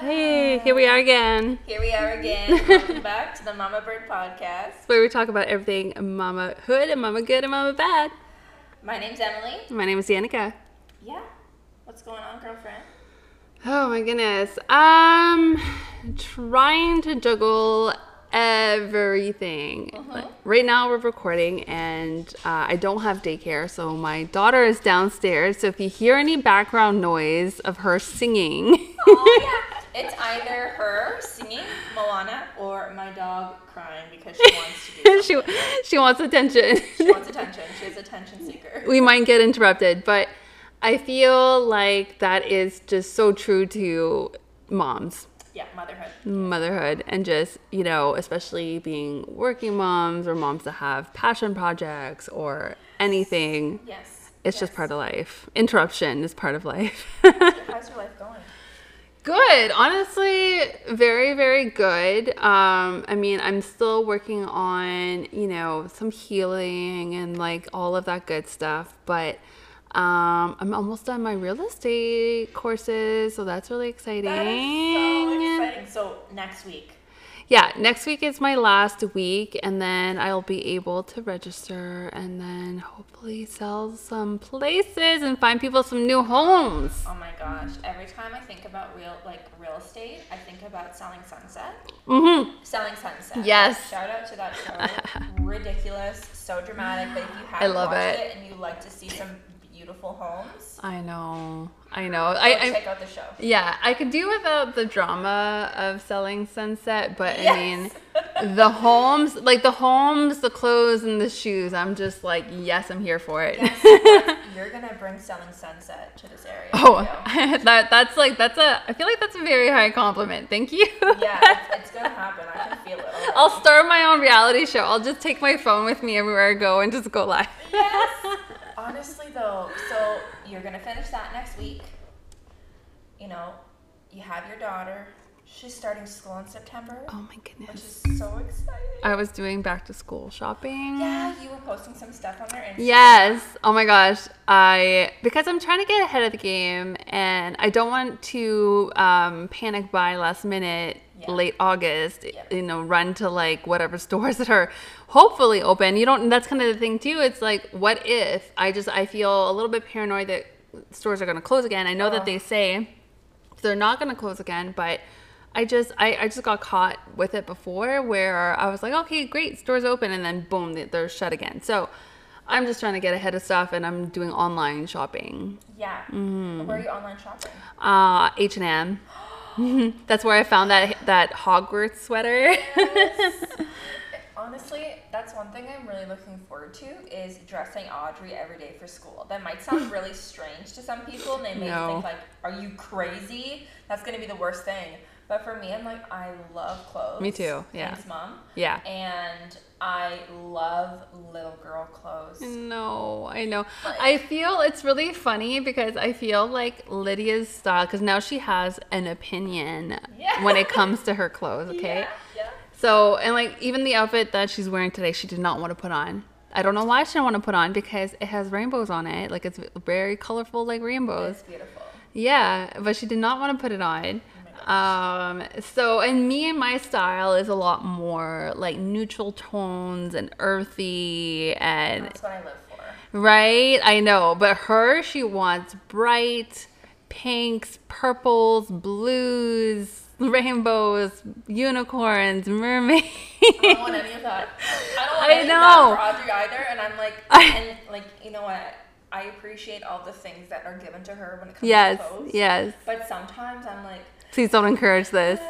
Hey, here we are again, Here we are again. Welcome back to the Mama Bird podcast. where we talk about everything mama hood and mama good and mama bad. My name's Emily. My name is Danika. Yeah. What's going on, girlfriend? Oh my goodness. Um, trying to juggle everything. Like, right now we're recording and uh, I don't have daycare, so my daughter is downstairs. So if you hear any background noise of her singing, Oh yeah. It's either her singing Moana or my dog crying because she wants to do she she wants attention. she wants attention. She's attention seeker. we might get interrupted, but I feel like that is just so true to moms, Yeah, motherhood. motherhood, and just, you know, especially being working moms or moms that have passion projects or anything. Yes. It's just part of life. Interruption is part of life. How's your life going? Good. Honestly, very, very good. Um, I mean, I'm still working on, you know, some healing and like all of that good stuff, but um, I'm almost done my real estate courses, so that's really exciting. That so exciting. So next week. Yeah, next week is my last week, and then I'll be able to register and then hopefully sell some places and find people some new homes. Oh my gosh. Every time I think about real like real estate, I think about selling sunset. Mm-hmm. Selling Sunset. Yes. Shout out to that show. Ridiculous, so dramatic. But if you haven't love watched it. it. and you like to see some beautiful homes, I know. I know. go I, I check out the show. Yeah, I could do without the drama of selling Sunset, but I mean, the homes, like the homes, the clothes, and the shoes, I'm just like, yes, I'm here for it. Yes, you're gonna bring Selling Sunset to this area. oh, that that's like that's a. I feel like that's a very high compliment. Thank you. yeah, it's, it's gonna happen. I can feel it. already. I'll start my own reality show. I'll just take my phone with me everywhere I go and just go live. yes. Honestly, though, so you're gonna finish that next week. You know, you have your daughter. She's starting school in September, Oh my goodness! which goodness. is so exciting. I was doing back to school shopping. Yeah, you were posting some stuff on their Instagram. Yes. Oh my gosh. I because I'm trying to get ahead of the game and I don't want to um, panic buy last minute, Yeah. late August. You know, run to like whatever stores that are hopefully open. You don't. That's kind of the thing too. It's like, what if I just I feel a little bit paranoid that stores are going to close again. I know that Oh. they say they're not going to close again, but. I just I, I just got caught with it before where I was like, okay, great, stores open, and then boom, they- they're shut again. So I'm just trying to get ahead of stuff, and I'm doing online shopping. Yeah. Mm-hmm. Where are you online shopping? Uh, H and M. That's where I found that that Hogwarts sweater. Honestly, that's one thing I'm really looking forward to is dressing Audrey every day for school. That might sound really strange to some people, and they may No. think like, "Are you crazy? That's gonna be the worst thing." But for me, I'm like, I love clothes. Me too, yeah. Thanks, mom. yeah. And I love little girl clothes. No, I know. Like- I feel it's really funny because I feel like Lydia's style, because now she has an opinion Yeah. when it comes to her clothes. Okay. Yeah. yeah. So, and like even the outfit that she's wearing today, she did not want to put on. I don't know why she didn't want to put on because it has rainbows on it. Like it's very colorful, like rainbows. It's beautiful. Yeah, but she did not want to put it on. Um, so, and me and my style is a lot more like neutral tones and earthy and That's what I live for. right. I know, but her, she wants bright pinks, purples, blues, rainbows, unicorns, mermaids. I don't want any of that. I don't want I any know. of that for Audrey either. And I'm like, I- and like, you know what? I appreciate all the things that are given to her when it comes yes, to clothes. yes. But sometimes I'm like, Please don't encourage this.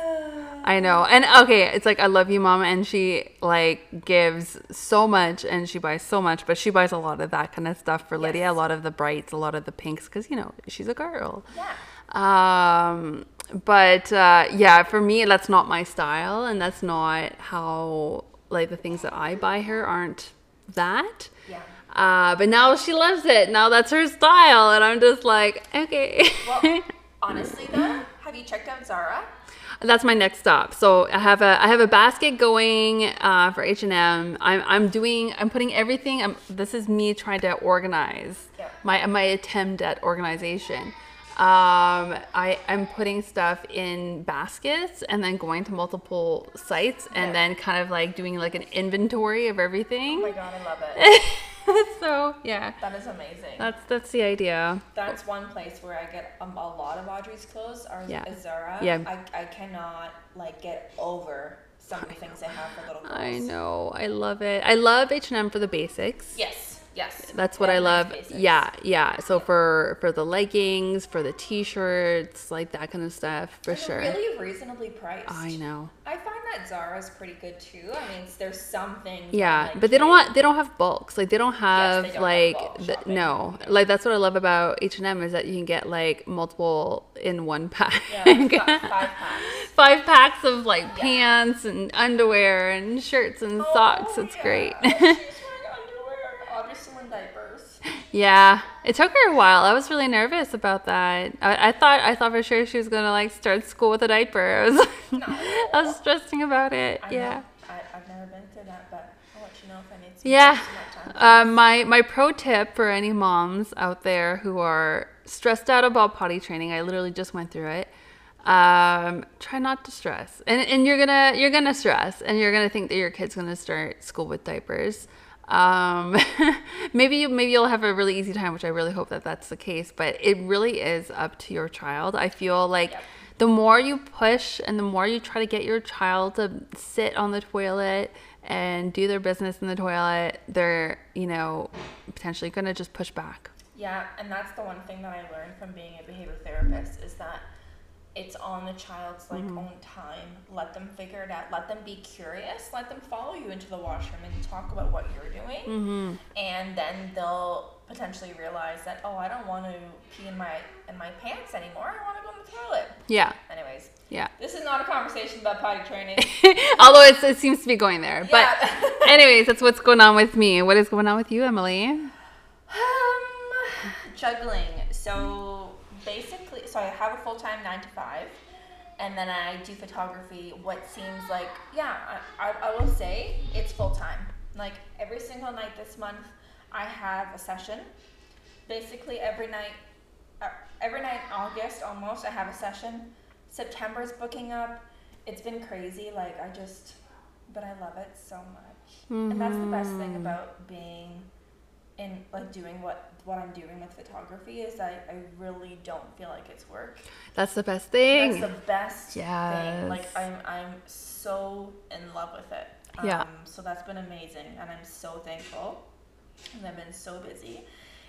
I know. And okay, it's like I love you, mom, and she like gives so much and she buys so much, but she buys a lot of that kind of stuff for Lydia, a lot of the brights, a lot of the pinks, because you know she's a girl. yeah. Um, but uh, yeah, for me, that's not my style, and that's not how like the things that I buy her aren't that. Yeah. Uh, but now she loves it. Now that's her style, and I'm just like, okay. Well, honestly though, have you checked out Zara? That's my next stop. So I have a I have a basket going uh, for H and M. I'm I'm doing I'm putting everything. I'm, this is me trying to organize Yeah. my my attempt at organization. Um, I am putting stuff in baskets and then going to multiple sites and Yeah. then kind of like doing like an inventory of everything. Oh my god, I love it. so yeah, that is amazing. that's that's the idea. That's one place where I get um, a lot of Audrey's clothes are Yeah. Zara. Yeah. I, I cannot like get over some of the things they have for little girls. I know, I love it. I love H and M for the basics. Yes, yes. That's what I have nice love. Yeah, yeah. So for for the leggings, for the t-shirts, like that kind of stuff, for And sure. Really reasonably priced. I know. I find that Zara's pretty good too. I mean, there's some things. Yeah, like, but they don't want they don't have bulks. Like they don't have they don't like bulk the, no. Like that's what I love about H and M is that you can get like multiple in one pack. Yeah, five packs. Five packs of like pants and underwear and shirts and oh, socks. Oh, It's yeah. great. She's wearing underwear. Audrey's still in diapers. Yeah, it took her a while. I was really nervous about that. I, I thought I thought for sure she was gonna like start school with a diaper. I was I was stressing about it. I yeah. Know. I, I've never been through that, but I'll let you know if I need some. Yeah. Uh, my my pro tip for any moms out there who are stressed out about potty training, I literally just went through it. Um, try not to stress, and and you're gonna you're gonna stress, and you're gonna think that your kid's gonna start school with diapers. Um, maybe you maybe you'll have a really easy time, which I really hope that that's the case. But it really is up to your child. I feel like Yep. the more you push and the more you try to get your child to sit on the toilet and do their business in the toilet, they're, you know, potentially going to just push back. Yeah, and that's the one thing that I learned from being a behavior therapist is that it's on the child's like Mm-hmm. own time. Let them figure it out. Let them be curious. Let them follow you into the washroom and talk about what you're doing. Mm-hmm. And then they'll potentially realize that oh, I don't want to pee in my in my pants anymore. I want to go in the toilet. Yeah. Anyways, Yeah. this is not a conversation about potty training. Although it's, it seems to be going there. But, Yeah. anyways, that's what's going on with me. What is going on with you, Emily? Um, juggling. So basically, so I have a full time nine to five, and then I do photography. What seems like, yeah, I, I, I will say it's full time. Like every single night this month, I have a session. Basically, every night, uh, every night in August almost, I have a session. September's booking up. It's been crazy. Like I just, but I love it so much. And that's the best thing about being in like doing what what I'm doing with photography is I, I really don't feel like it's work. That's the best thing. That's the best thing. Like I'm I'm so in love with it. Yeah. Um, so that's been amazing and I'm so thankful. And I've been so busy.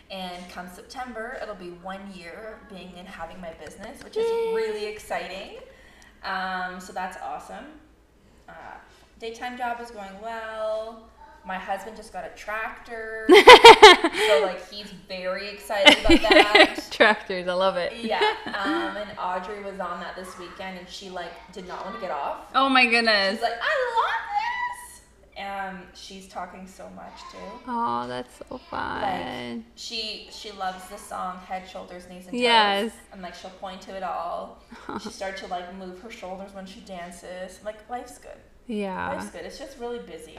And come September, it'll be one year being and having my business, which is really exciting. Um, so that's awesome. Uh, daytime job is going well. My husband just got a tractor, so like he's very excited about that. Tractors, I love it. Yeah, um, and Audrey was on that this weekend, and she like did not want to get off. Oh my goodness. She's like, I love this. Um, she's talking so much too. Oh, that's so fun. She she loves the song Head, Shoulders, Knees, and Toes. Yes. And like she'll point to it all. she started to like move her shoulders when she dances. Like life's good. yeah. Life's good. It's just really busy.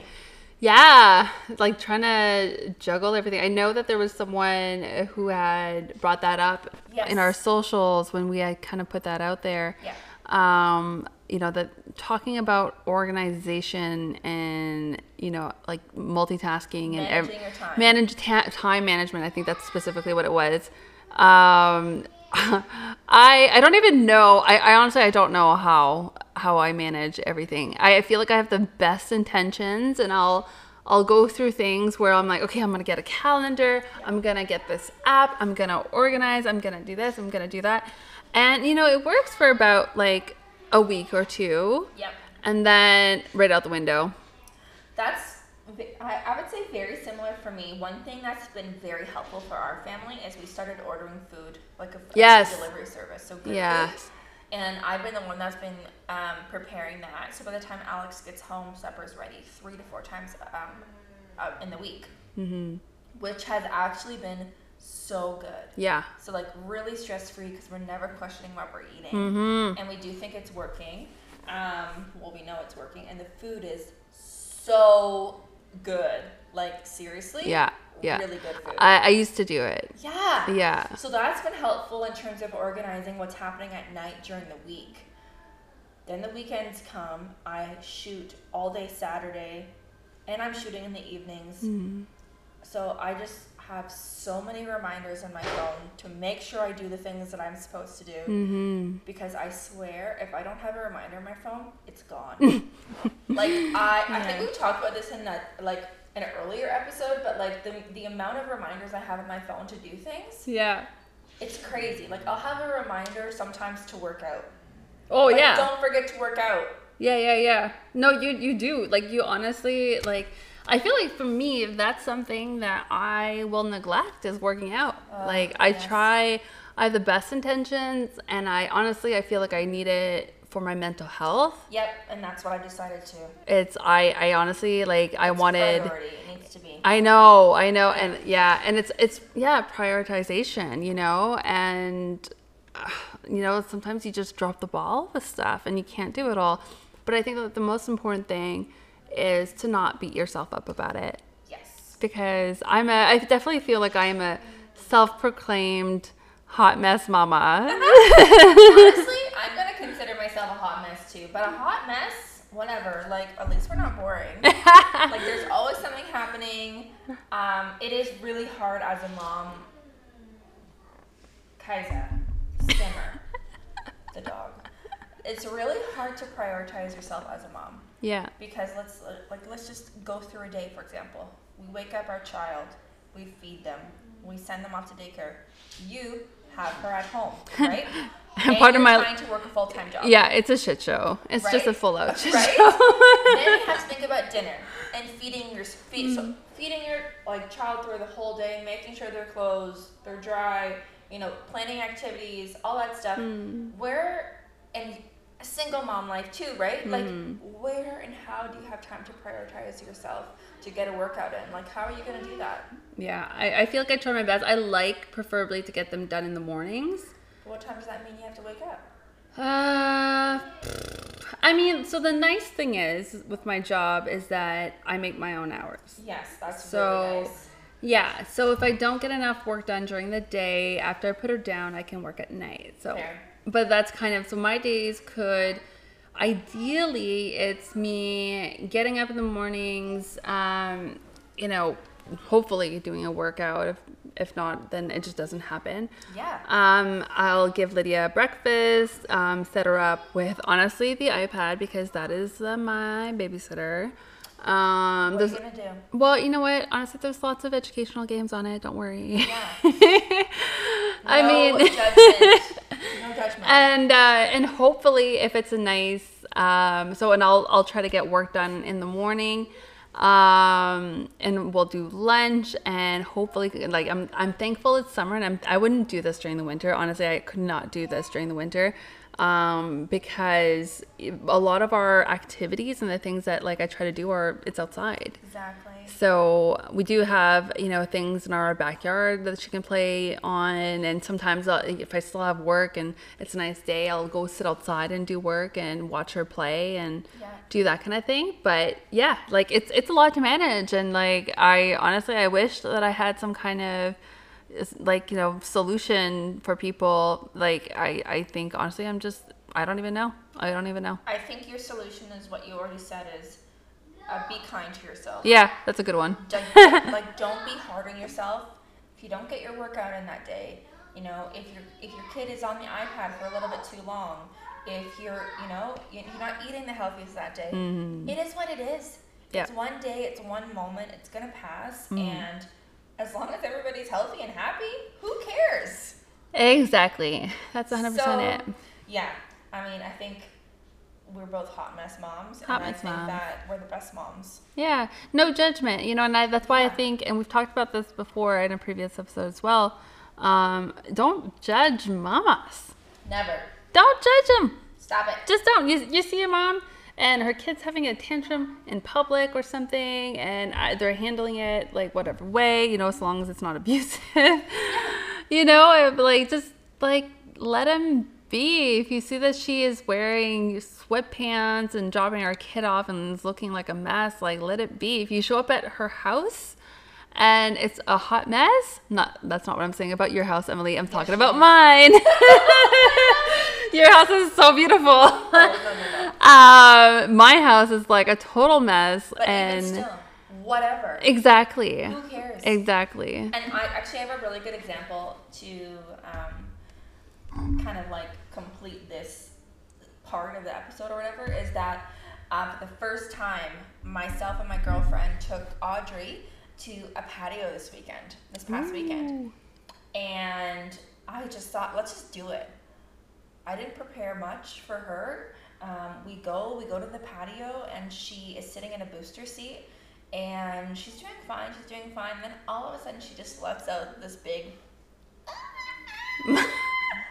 Yeah, like trying to juggle everything. I know that there was someone who had brought that up Yes. in our socials when we had kind of put that out there. Yeah. Um, you know, that talking about organization and, you know, like multitasking and ev- Managing your time. manage ta- time management. I think that's specifically what it was. Um, I I don't even know. I, I honestly I don't know how how I manage everything. I feel like I have the best intentions, and I'll I'll go through things where I'm like, okay, I'm gonna get a calendar. I'm gonna get this app. I'm gonna organize. I'm gonna do this. I'm gonna do that. And you know, it works for about like a week or two, Yep. and then right out the window. That's, I, I would say, very similar for me. One thing that's been very helpful for our family is we started ordering food, like a, a delivery service. So good Yes. food. And I've been the one that's been um, preparing that. So by the time Alex gets home, supper's ready three to four times um, uh, in the week, mm-hmm. which has actually been so good. Yeah. So like really stress free because we're never questioning what we're eating, Mm-hmm. and we do think it's working. Um, well, we know it's working, and the food is so good. Like seriously, Yeah. yeah. really good food. I, I used to do it. yeah. Yeah. So that's been helpful in terms of organizing what's happening at night during the week. Then the weekends come, I shoot all day Saturday, and I'm shooting in the evenings. Mm. So I just have so many reminders on my phone to make sure I do the things that I'm supposed to do. Mm-hmm. Because I swear, if I don't have a reminder on my phone, it's gone. like I, I think Yeah. we talked about this in that like an earlier episode, but like the the amount of reminders I have on my phone to do things, Yeah. it's crazy. Like I'll have a reminder sometimes to work out. Oh Like, yeah. Don't forget to work out. Yeah, yeah, yeah. No, you you do. Like you honestly like I feel like for me if that's something that I will neglect is working out. Oh, like I yes. try I have the best intentions and I honestly I feel like I need it for my mental health. Yep, and that's what I decided to. It's I I honestly like I It's wanted priority. It needs to be. I know, I know, and yeah, and it's it's yeah prioritization, you know, and uh, you know sometimes you just drop the ball with stuff and you can't do it all. But I think that the most important thing is to not beat yourself up about it yes. because I'm a I definitely feel like I am a self-proclaimed hot mess mama. Honestly, I'm gonna consider myself a hot mess too. But a hot mess, whatever. Like at least we're not boring. like there's always something happening. Um, it is really hard as a mom. Kaiser, simmer, the dog. It's really hard to prioritize yourself as a mom yeah. because let's like let's just go through a day. For example, we wake up our child, we feed them, we send them off to daycare. You have her at home, right? And part of my- trying to work a full time job. Yeah, it's a shit show. It's just a full out shit Right? show. then you have to think about dinner and feeding your feed, Mm. so feeding your like child through the whole day, making sure their clothes they're dry, you know, planning activities, all that stuff. Mm. Where and single mom life too, right? Like Mm. where and how do you have time to prioritize yourself to get a workout in? Like how are you gonna do that? Yeah, I, I feel like I try my best. I like preferably to get them done in the mornings. What time does that mean you have to wake up? Uh, I mean, so the nice thing is with my job is that I make my own hours. Yes, that's So- really nice. Yeah, so if I don't get enough work done during the day, after I put her down, I can work at night. So, Fair. But that's kind of so my days could ideally it's me getting up in the mornings, um, you know, hopefully doing a workout. If if not, then it just doesn't happen. Yeah. Um, I'll give Lydia breakfast, um, set her up with honestly the iPad because that is uh, my babysitter. Um, What are you gonna do? well, you know what? Honestly, there's lots of educational games on it. Don't worry. Yeah. I mean. and uh, and hopefully, if it's a nice, um, so and I'll I'll try to get work done in the morning, um, and we'll do lunch, and hopefully, like I'm I'm thankful it's summer, and I'm I wouldn't do this during the winter. Honestly, I could not do this during the winter, um, because a lot of our activities and the things that like I try to do are it's outside. exactly. So we do have, you know, things in our backyard that she can play on, and sometimes I'll, if I still have work and it's a nice day, I'll go sit outside and do work and watch her play and Yeah. do that kind of thing. But yeah, like it's it's a lot to manage, and like I honestly I wish that I had some kind of like you know solution for people. Like I I think honestly I'm just I don't even know. I don't even know. I think your solution is what you already said is uh, be kind to yourself. Yeah, that's a good one. Like, like don't be hard on yourself. If you don't get your workout in that day, you know, if your if your kid is on the iPad for a little bit too long, if you're, you know, you're not eating the healthiest that day, it is what it is. Yeah. It's one day, it's one moment, it's gonna pass, Mm-hmm. and as long as everybody's healthy and happy, who cares? Exactly. That's 100% So, it. Yeah, I mean, I think we're both hot mess moms, Hot and I think moms. that we're the best moms. Yeah, no judgment, you know, and I, that's why I think, and we've talked about this before in a previous episode as well. Um, don't judge mamas. Never Don't judge them. stop it. Just don't. You, you see a mom and her kid's having a tantrum in public or something, and I, they're handling it like whatever way, you know, as long as it's not abusive. you know, like just like let him be. If you see that she is wearing sweatpants and dropping her kid off and is looking like a mess, like let it be. If you show up at her house and it's a hot mess. Not that's not what I'm saying about your house, Emily. I'm talking about mine. your house is so beautiful. Oh, no, no, no. Uh, my house is like a total mess, But and even still, whatever. exactly, Who cares? exactly. And I actually have a really good example to um, kind of like complete this part of the episode or whatever is that um, for the first time, myself and my girlfriend took Audrey to a patio this weekend, this past weekend. And I just thought, let's just do it. I didn't prepare much for her. Um, we go, we go to the patio, and she is sitting in a booster seat, and she's doing fine. She's doing fine. Then all of a sudden, she just lets out this big,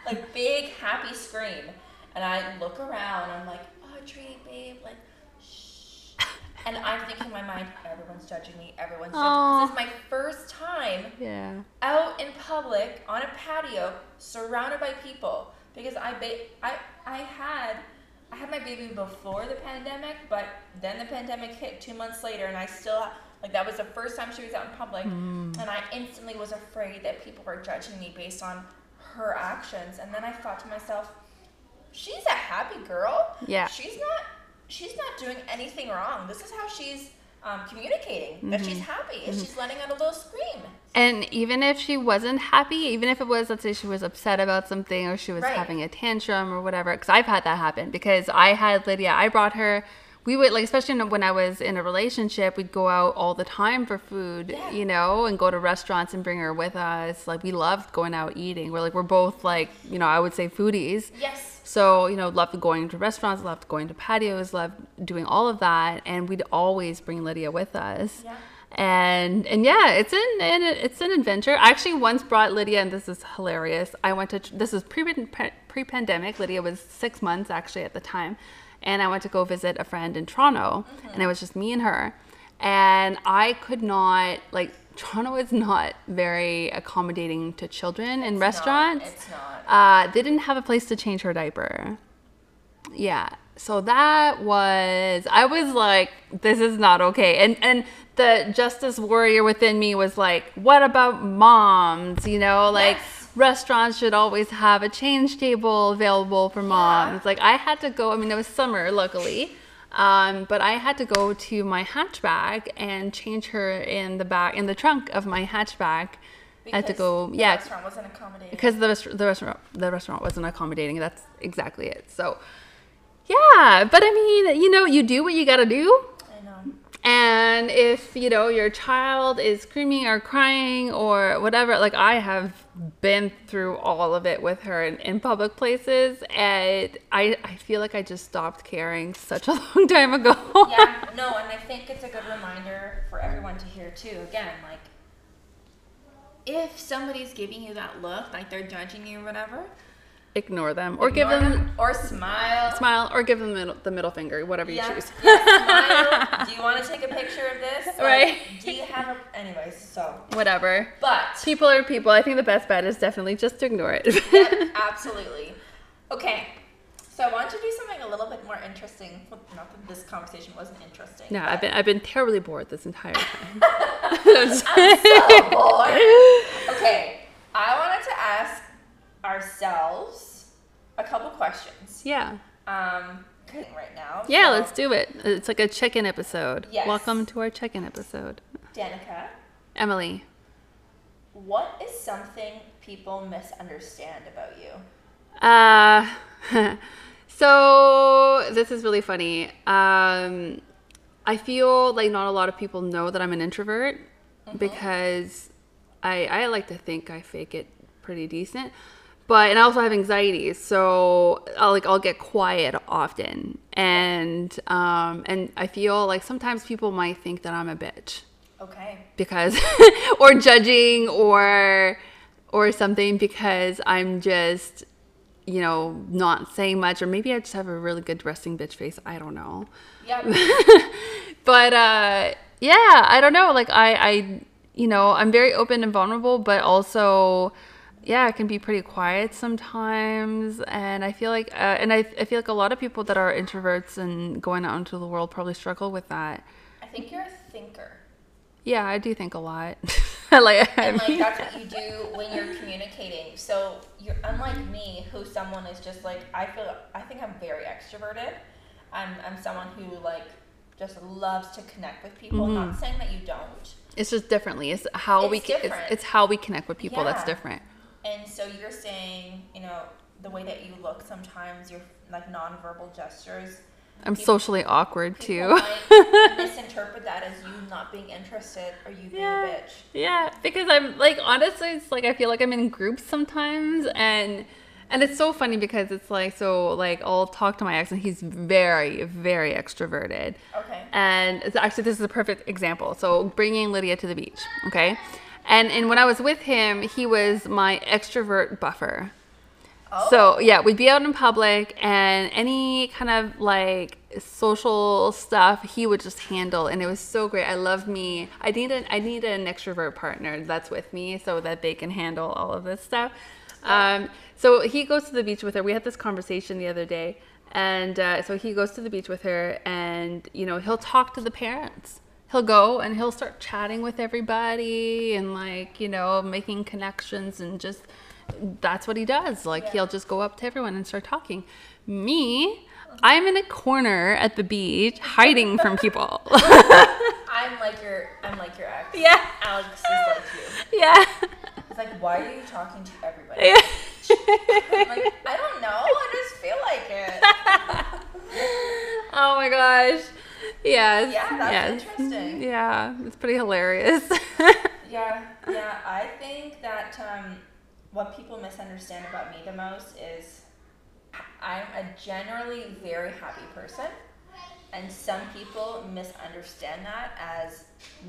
like big happy scream, and I look around. I'm like, Audrey, babe, like, shh. And I'm thinking in my mind, everyone's judging me. Everyone's judging. Aw. This is my first time Yeah. out in public on a patio surrounded by people because I ba- I I had I had my baby before the pandemic, but then the pandemic hit two months later, and I still like that was the first time she was out in public, mm. and I instantly was afraid that people were judging me based on her actions, and then I thought to myself, she's a happy girl. Yeah. she's not she's not doing anything wrong. This is how she's. Um, communicating that she's happy is she's letting out a little scream. And even if she wasn't happy, even if it was, let's say she was upset about something or she was Right. having a tantrum or whatever, because I've had that happen. Because I had Lydia, I brought her, we would, like, especially when I was in a relationship, we'd go out all the time for food, Yeah. you know, and go to restaurants and bring her with us. Like, we loved going out eating. We're like, we're both, like, you know, I would say foodies. Yes. So, you know, loved going to restaurants, loved going to patios, loved doing all of that. And we'd always bring Lydia with us. Yeah. And and yeah, it's an, an it's an adventure. I actually once brought Lydia, and this is hilarious. I went to this is pre pre pandemic. Lydia was six months actually at the time, and I went to go visit a friend in Toronto, mm-hmm. and it was just me and her, and I could not like Toronto is not very accommodating to children in restaurants. It's not. Uh, they didn't have a place to change her diaper. Yeah. So that was I was like, this is not okay. And and the justice warrior within me was like, what about moms? You know, like Yes. restaurants should always have a change table available for moms. Like I had to go, I mean it was summer luckily. Um, but I had to go to my hatchback and change her in the back in the trunk of my hatchback. I had to go, the yeah, restaurant wasn't accommodating. because the rest- the restaurant the restaurant wasn't accommodating. That's exactly it. So, yeah, but I mean, you know, you do what you got to do. And if you know your child is screaming or crying or whatever, like I have been through all of it with her in, in public places, and I I feel like I just stopped caring such a long time ago. Yeah, no, and I think it's a good reminder for everyone to hear too. Again, like if somebody's giving you that look, like they're judging you or whatever, Ignore them or give ignore them or smile. smile or give them the middle, the middle finger, whatever you Yeah, choose. yeah, smile. Do you want to take a picture of this? Like, Right. Do you have a anyways, so Whatever. but People are people. I think the best bet is definitely just to ignore it. Yep, absolutely. Okay, so I want to do something a little bit more interesting. Well, not that this conversation wasn't interesting. no, I've been I've been terribly bored this entire time. I'm so bored. Okay, I wanted to ask ourselves a couple questions. yeah. Um, right now. Yeah, so, let's do it. It's like a check-in episode. Yes. Welcome to our check-in episode. Danika, Emily. what is something people misunderstand about you? Uh, so this is really funny. Um, I feel like not a lot of people know that I'm an introvert because I I like to think I fake it pretty decent. But and I also have anxiety, so I'll like I'll get quiet often, and um, and I feel like sometimes people might think that I'm a bitch. Okay. because or judging or or something because I'm just you know not saying much. Or maybe I just have a really good resting bitch face. I don't know. Yep. but uh yeah I don't know. Like I I you know I'm very open and vulnerable but also yeah I can be pretty quiet sometimes and I feel like uh, and I, I feel like a lot of people that are introverts and going out into the world probably struggle with that I think you're a thinker. Yeah, I do think a lot. like, And like that's what you do when you're communicating. So you're unlike me, who someone is just like I feel. I think I'm very extroverted. I'm I'm someone who like just loves to connect with people. Mm-hmm. Not saying that you don't. it's just differently. It's how we It's it's, different. it's how we connect with people that's different. And so you're saying, you know, the way that you look sometimes, your like nonverbal gestures. I'm People- socially awkward too. might misinterpret that as you not being interested or you being Yeah. a bitch. Yeah, because I'm like honestly, it's like I feel like I'm in groups sometimes, and and it's so funny because it's like so like I'll talk to my ex, and he's very very extroverted, Okay. and it's actually this is a perfect example. So bringing Lydia to the beach, okay, and and when I was with him, he was my extrovert buffer. Oh. So yeah, we'd be out in public, and any kind of like social stuff he would just handle, and it was so great. I love me. I need an I need an extrovert partner that's with me so that they can handle all of this stuff. Um, so he goes to the beach with her. We had this conversation the other day, and uh, so he goes to the beach with her, and you know he'll talk to the parents. He'll go and he'll start chatting with everybody and like you know making connections and just that's what he does. Like Yeah. he'll just go up to everyone and start talking. Me, I'm in a corner at the beach hiding from people. I'm like your I'm like your ex. Yeah. Alex is like you. yeah. It's like why are you talking to everybody? yeah. I'm like, I don't know. I just feel like it. oh my gosh. Yes. Yeah, that's yes. interesting. Yeah, it's pretty hilarious. Yeah, yeah. I think that um, what people misunderstand about me the most is I'm a generally very happy person, and some people misunderstand that as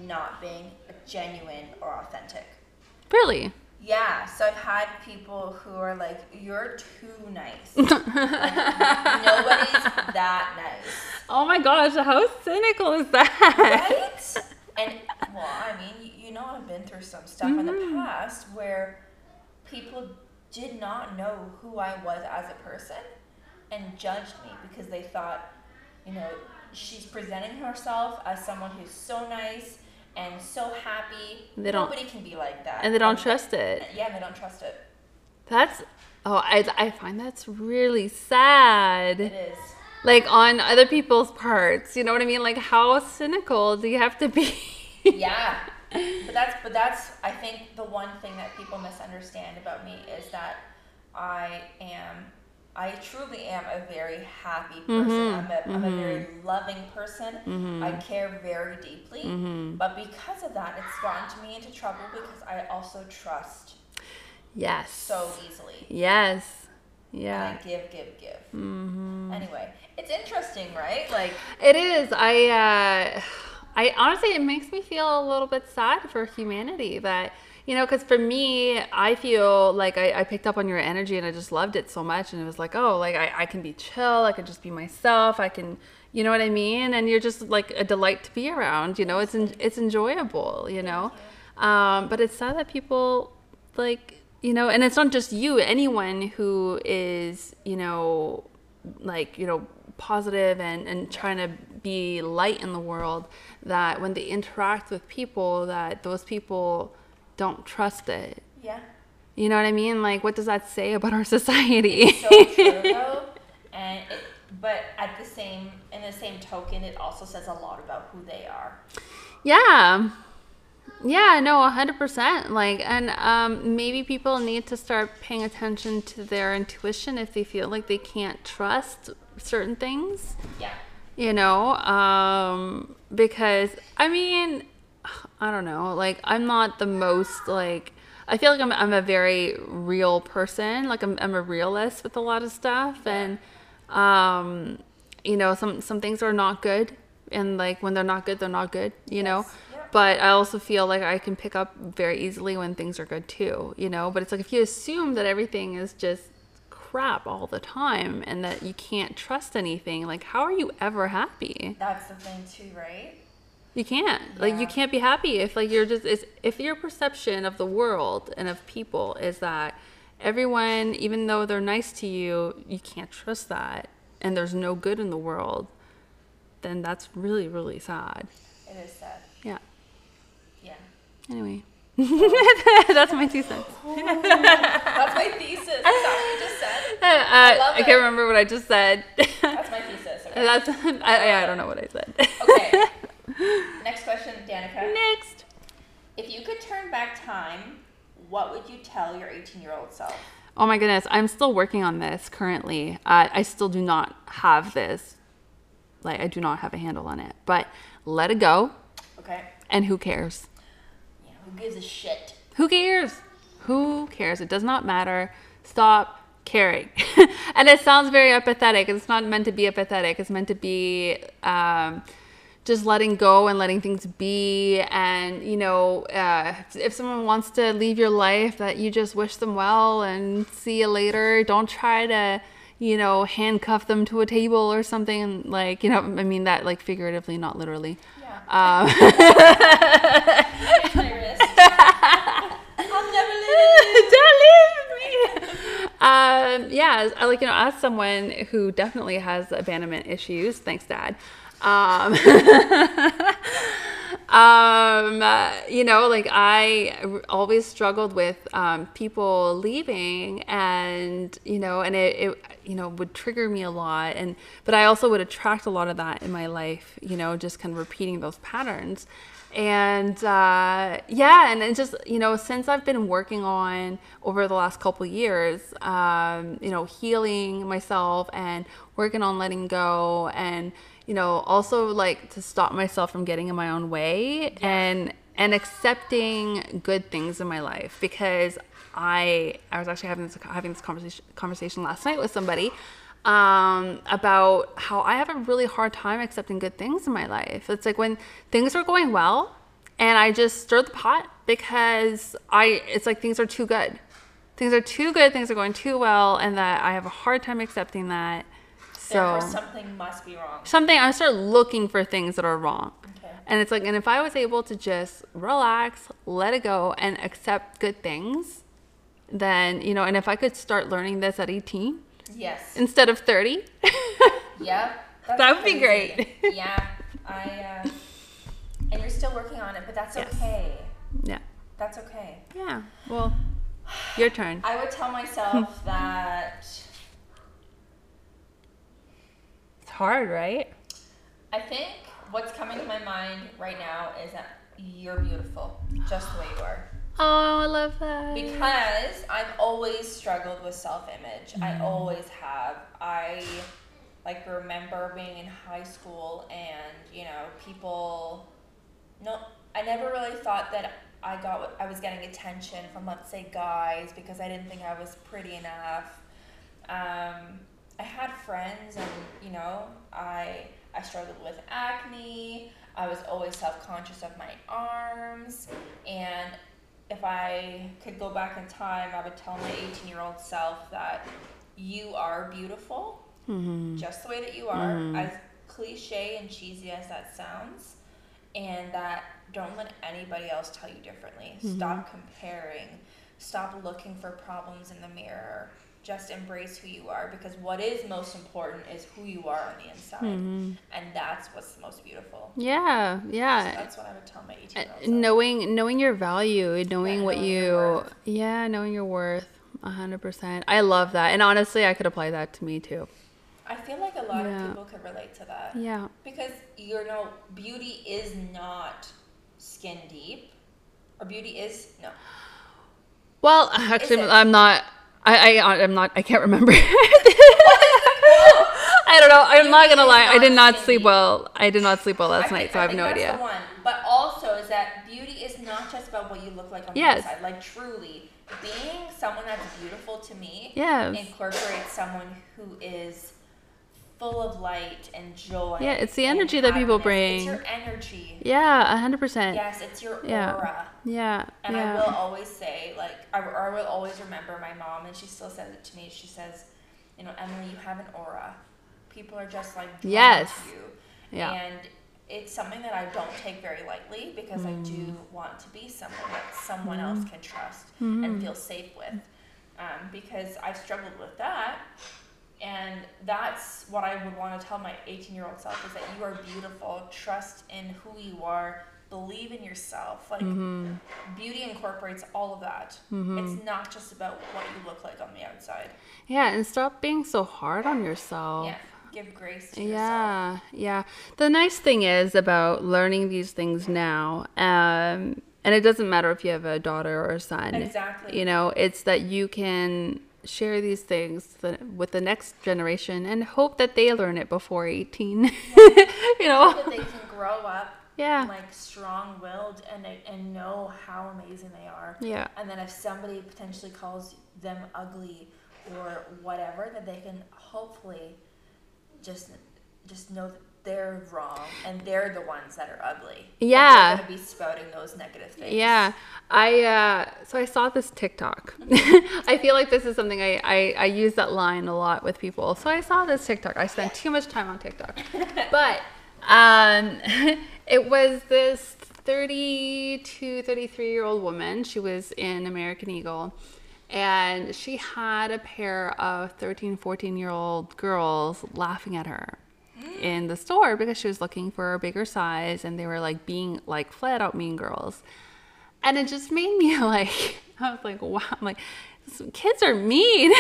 not being genuine or authentic. really? Yeah, so I've had people who are like, "You're too nice. Like, nobody's that nice." Oh my gosh, how cynical is that? right? And well, I mean, you, you know, I've been through some stuff in the Mm-hmm. past where people did not know who I was as a person and judged me because they thought, you know, she's presenting herself as someone who's so nice and so happy. They don't- Nobody can be like that. And they don't trust it. Yeah, and they don't trust it. That's oh, I I find that's really sad. It is. Like on other people's parts, you know what I mean? Like how cynical do you have to be? yeah. But that's but that's i think the one thing that people misunderstand about me is that i am i truly am a very happy person. Mm-hmm. I'm, a, I'm a mm-hmm. very loving person. Mm-hmm. I care very deeply. But because of that it's gotten me into trouble because i also trust yes. so easily. Yes. Yeah. give give give anyway it's interesting right like It is. I uh I honestly it makes me feel a little bit sad for humanity that you know, because for me, I feel like I, I picked up on your energy and I just loved it so much. And it was like, oh, like I, I can be chill. I can just be myself. I can, you know what I mean? And you're just like a delight to be around. You know, it's en- it's enjoyable. You know, um, but it's sad that people like you know, and it's not just you. Anyone who is you know like you know positive and and trying to be light in the world that when they interact with people that those people don't trust it. Yeah. You know what i mean? Like what does that say about our society? So true though. And it, but at the same in the same token it also says a lot about who they are. Yeah yeah no 100% like and um, maybe people need to start paying attention to their intuition if they feel like they can't trust certain things. Yeah. You know um because i mean i don't know like i'm not the most like i feel like i'm, I'm a very real person. Like I'm, I'm a realist with a lot of stuff and um you know some some things are not good. And like when they're not good they're not good you know? Yes. Yep. But i also feel like i can pick up very easily when things are good too you know? But it's like if you assume that everything is just crap all the time and that you can't trust anything like how are you ever happy? That's the thing too right? You can't. Like you can't be happy if like you're just if your perception of the world and of people is that everyone even though they're nice to you you can't trust that and there's no good in the world then that's really really sad. It is sad. Yeah Yeah. Anyway, that's my two cents. That's my thesis. Is that what you just said? Uh, love I can't remember what I just said. That's my thesis. Okay. That's I, I don't know what I said. Okay. Next question, Danika. Next. If you could turn back time, what would you tell your 18 year old self? Oh my goodness, I'm still working on this currently. Uh, I still do not have this. Like, I do not have a handle on it. But let it go, Okay. and who cares? Who gives a shit? Who cares? Who cares? It does not matter. Stop caring. and it sounds very apathetic. It's not meant to be apathetic. It's meant to be um, just letting go and letting things be. And, you know, uh, if someone wants to leave your life, that you just wish them well and see you later. Don't try to, you know, handcuff them to a table or something. Like, you know, I mean that like figuratively, not literally. Yeah. Um, Pinch my wrist. I'll never leave. Don't leave me. Um, yeah, like you know, as someone who definitely has abandonment issues, thanks, Dad. Um, um, uh, you know, like I always struggled with um, people leaving, and you know, and it, it you know would trigger me a lot, and but I also would attract a lot of that in my life. You know, just kind of repeating those patterns and uh, yeah and it just you know since i've been working on over the last couple years um, you know healing myself and working on letting go and you know also like to stop myself from getting in my own way and and accepting good things in my life because i i was actually having this having this conversation conversation last night with somebody um, about how I have a really hard time accepting good things in my life. It's like when things are going well and I just stir the pot because I it's like things are too good. Things are too good, things are going too well, and that I have a hard time accepting that. So Therefore, something must be wrong. something I start looking for things that are wrong. Okay. And it's like, and if I was able to just relax, let it go, and accept good things, then, you know, and if I could start learning this at 18 Yes. instead of 30, Yeah. That would be great. yeah. I. Uh, and you're still working on it, but that's Yes. okay. yeah. That's okay. Yeah. Well, your turn. I would tell myself that It's hard, right? I think what's coming to my mind right now is that you're beautiful, just the way you are. Oh, I love that. Because I've always struggled with self image. I Mm-hmm. always have. I like remember being in high school and, you know, people no I never really thought that I got I was getting attention from let's say guys because I didn't think I was pretty enough. Um, I had friends and you know, I I struggled with acne. I was always self-conscious of my arms and if I could go back in time, I would tell my 18 year old self that you are beautiful Mm-hmm. just the way that you are, as cliche and cheesy as that sounds, and that don't let anybody else tell you differently. Stop comparing, stop looking for problems in the mirror. Just embrace who you are because what is most important is who you are on the inside, and that's what's the most beautiful. Yeah, So yeah. that's what I would tell my 18 Uh, year old. knowing knowing your value, knowing Yeah, what knowing you yeah, knowing your worth. a hundred percent. I love that, and honestly, I could apply that to me too. I feel like a lot Yeah. of people could relate to that. Yeah. Because you know, beauty is not skin deep, or beauty is no. Well, actually, it? I'm not. I, I I'm not. I can't remember. I don't know. I'm not gonna lie. I did not sleep well. I did not sleep well last I night, think- so I have no idea. One. But also is that beauty is not just about what you look like on Yes. the inside. Like truly, being someone that's beautiful to me Yes. incorporates someone who is full of light and joy. Yeah, it's the energy that people bring. It's your energy. Yeah, a hundred percent. Yes, it's your Yeah. aura. Yeah. And I will always say, like, I, I will always remember my mom, and she still says it to me. She says, you know, Emily, you have an aura. People are just like drawn Yes. to you. Yeah. And it's something that I don't take very lightly because I do mm. want to be someone that someone mm-hmm. else can trust and mm-hmm. feel safe with. Um, because I've struggled with that. And that's what I would want to tell my 18 year old self is that you are beautiful. Trust in who you are. believe in yourself. Like beauty incorporates all of that. It's not just about what you look like on the outside. Yeah, and stop being so hard on yourself. Yeah. Give grace to yourself. Yeah, yeah. The nice thing is about learning these things now, um, and it doesn't matter if you have a daughter or a son. Exactly. You know, it's that you can share these things th- with the next generation and hope that they learn it before 18. you know? that they can grow up Yeah. like strong-willed and and know how amazing they are. Yeah. And then if somebody potentially calls them ugly or whatever, that they can hopefully just just know that they're wrong and they're the ones that are ugly. Yeah. They're gonna be spouting those negative things. Yeah, I uh, so I saw this TikTok. I feel like this is something I, I I use that line a lot with people. So I saw this TikTok. I spend too much time on TikTok, but um, it was this 32, 33 year old woman. She was in American Eagle. And she had a pair of 13, 14 year old girls laughing at her in the store because she was looking for a bigger size and they were like being like flat out mean girls. And it just made me like, I was like, wow, I'm like, kids are mean.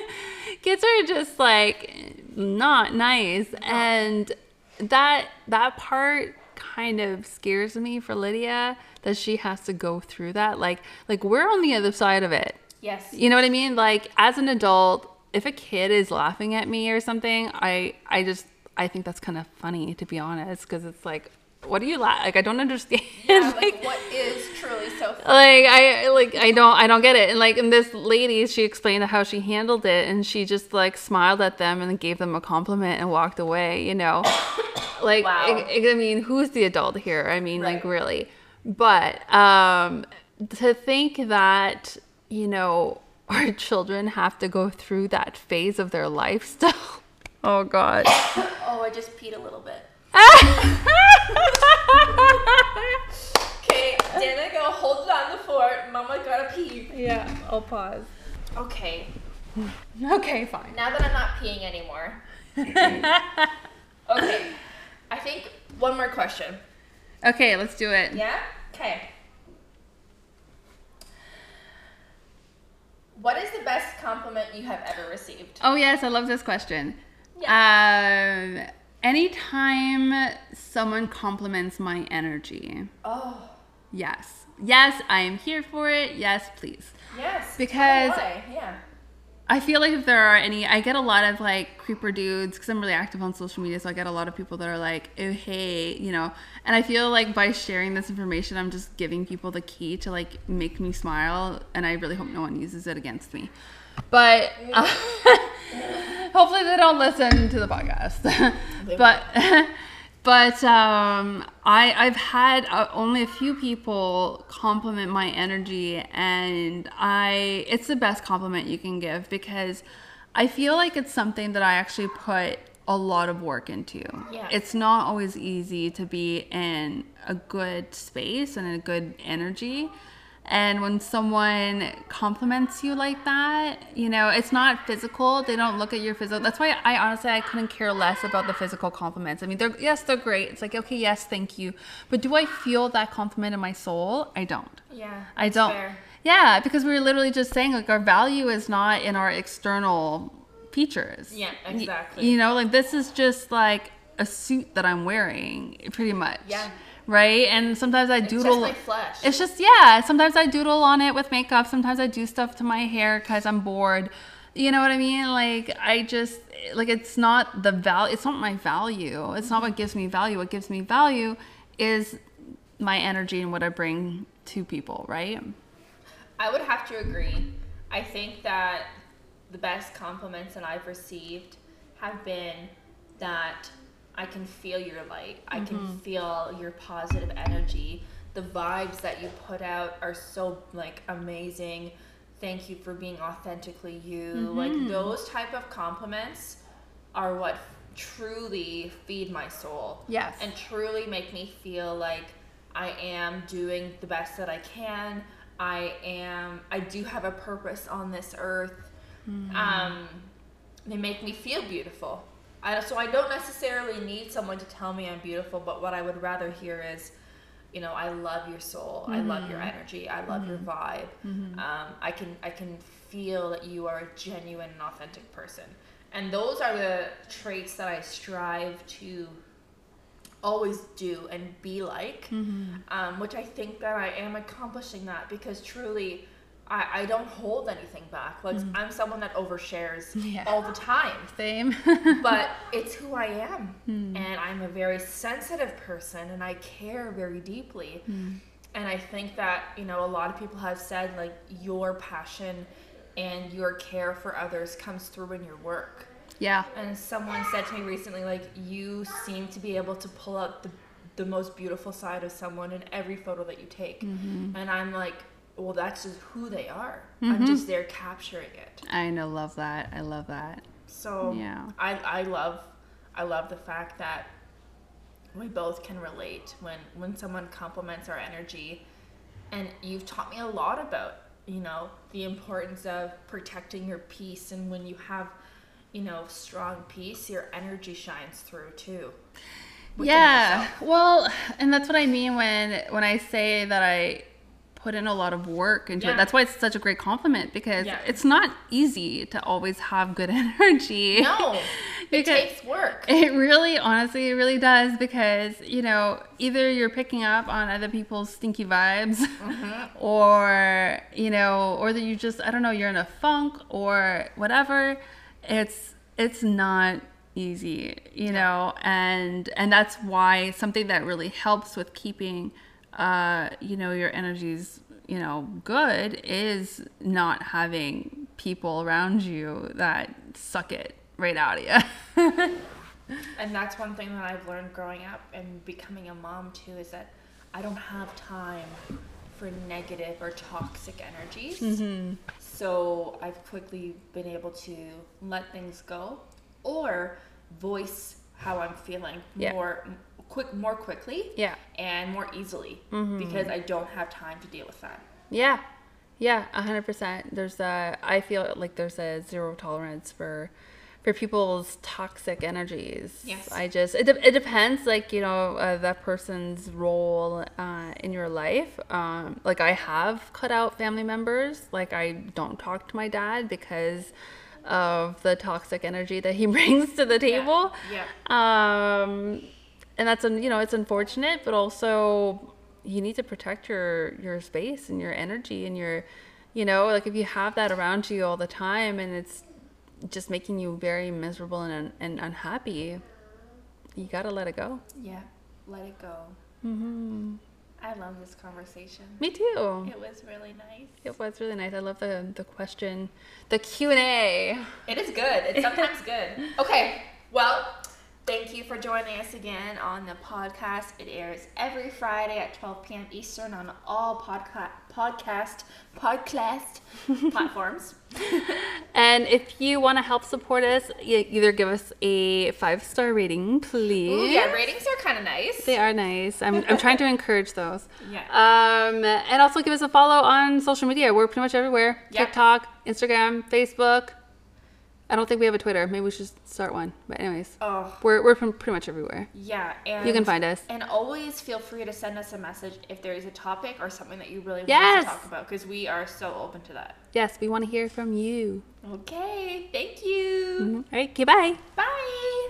kids are just like not nice. And that, that part kind of scares me for Lydia that she has to go through that. Like, like we're on the other side of it. Yes. You know what I mean? Like as an adult, if a kid is laughing at me or something, I I just I think that's kind of funny to be honest because it's like what do you laugh like I don't understand. Yeah, like, like what is truly so funny? like I like I don't I don't get it. And like and this lady, she explained how she handled it and she just like smiled at them and gave them a compliment and walked away, you know. like Wow. I, I mean, who's the adult here? I mean, like really. But um to think that, you know, our children have to go through that phase of their life still. Oh god. Oh, I just peed a little bit. Okay, Dana, go hold it on the fort. Mama gotta pee. yeah, I'll pause. Okay, Okay, fine. now that I'm not peeing anymore. okay, I think one more question. Okay, let's do it. Yeah? Okay. What is the best compliment you have ever received? Oh yes, I love this question. Um, anytime someone compliments my energy, Oh, yes, yes, I am here for it. Yes, please. yes. Because- yeah. I feel like if there are any, I get a lot of like creeper dudes because I'm really active on social media. So I get a lot of people that are like, oh, hey, you know. And I feel like by sharing this information, I'm just giving people the key to like make me smile. And I really hope no one uses it against me. But uh, hopefully they don't listen to the podcast. But but um, I I've had uh, only a few people compliment my energy, and I it's the best compliment you can give because I feel like it's something that I actually put a lot of work into. Yeah. It's not always easy to be in a good space and a good energy. And when someone compliments you like that, you know, it's not physical. They don't look at your physical. That's why I honestly I couldn't care less about the physical compliments. I mean, they're yes, they're great. It's like okay, yes, thank you. But do I feel that compliment in my soul? I don't. Yeah. I don't. fair. Yeah, because we were literally just saying like our value is not in our external features. Yeah, exactly. You know, like this is just like a suit that I'm wearing, pretty much. Yeah. Right. And sometimes I doodle. It's just flesh. It's just yeah. Sometimes I doodle on it with makeup. Sometimes I do stuff to my hair because I'm bored. You know what I mean? Like I just like it's not the value. It's not my value. It's not what mm-hmm. gives me value. What gives me value is my energy and what I bring to people. Right? I would have to agree. I think that the best compliments that I've received have been that I can feel your light. I can mm-hmm. feel your positive energy. The vibes that you put out are so like amazing. Thank you for being authentically you. Like mm-hmm. those type of compliments are what truly feed my soul Yes. and truly make me feel like I am doing the best that I can. I am I do have a purpose on this earth. Mm-hmm. Um they make me feel beautiful. I, so I don't necessarily need someone to tell me I'm beautiful, but what I would rather hear is you know, I love your soul. I love your energy. I love your vibe. Um, I can I can feel that you are a genuine and authentic person. And those are the traits that I strive to always do and be like, um, which I think that I am accomplishing that because truly, I, I don't hold anything back. Like mm. I'm someone that overshares Yeah. all the time, Same. but it's who I am, hmm. and I'm a very sensitive person, and I care very deeply. Hmm. And I think that you know a lot of people have said like your passion and your care for others comes through in your work. yeah. And someone said to me recently, like, you seem to be able to pull out the, the most beautiful side of someone in every photo that you take. Mm-hmm. And I'm like, well, that's just who they are. I'm mm-hmm. just there capturing it. I know. Love that. I love that. So Yeah. I, I love I love the fact that we both can relate when when someone compliments our energy and you've taught me a lot about you know the importance of protecting your peace and when you have you know strong peace your energy shines through too yeah yourself. well and that's what i mean when when i say that i put in a lot of work into Yeah. it that's why it's such a great compliment because Yeah. it's not easy to always have good energy no it takes work it really honestly it really does because you know either you're picking up on other people's stinky vibes Mm-hmm. or you know or that you just i don't know you're in a funk or whatever it's it's not easy you know and and that's why something that really helps with keeping uh you know your energies you know good is not having people around you that suck it right out of you And that's one thing that I've learned growing up and becoming a mom too is that I don't have time for negative or toxic energies. Mm-hmm. So I've quickly been able to let things go or voice how I'm feeling Yeah. more quick more quickly Yeah. and more easily Mm-hmm. because I don't have time to deal with that. Yeah, yeah, a hundred percent. There's a, I feel like there's a zero tolerance for, for people's toxic energies. Yes. I just it, de- it depends, like you know, uh, that person's role uh, in your life. Um, like I have cut out family members. Like I don't talk to my dad because of the toxic energy that he brings to the table. Yeah. Um, and that's you know it's unfortunate, but also you need to protect your your space and your energy and your, you know, like if you have that around you all the time and it's just making you very miserable and and unhappy, you gotta let it go. Yeah. Let it go. hmm I love this conversation. Me too. It was really nice. It was really nice. I love the the question, the Q and A. It is good. It's sometimes good. Okay. Well, thank you for joining us again on the podcast. It airs every Friday at 12 p.m. Eastern on all podca- podcast podcast platforms. And if you want to help support us, either give us a five star rating, please. Ooh, yeah, ratings are kind of nice. They are nice. I'm, I'm trying to encourage those. Yeah. Um, and also give us a follow on social media. We're pretty much everywhere Yeah. TikTok, Instagram, Facebook. I don't think we have a Twitter. Maybe we should start one. But, anyways, Oh, we're, we're from pretty much everywhere. yeah. And You can find us. And always feel free to send us a message if there is a topic or something that you really want Yes. to talk about because we are so open to that. Yes, we want to hear from you. Okay. Thank you. Mm-hmm. All right, okay, bye. Bye.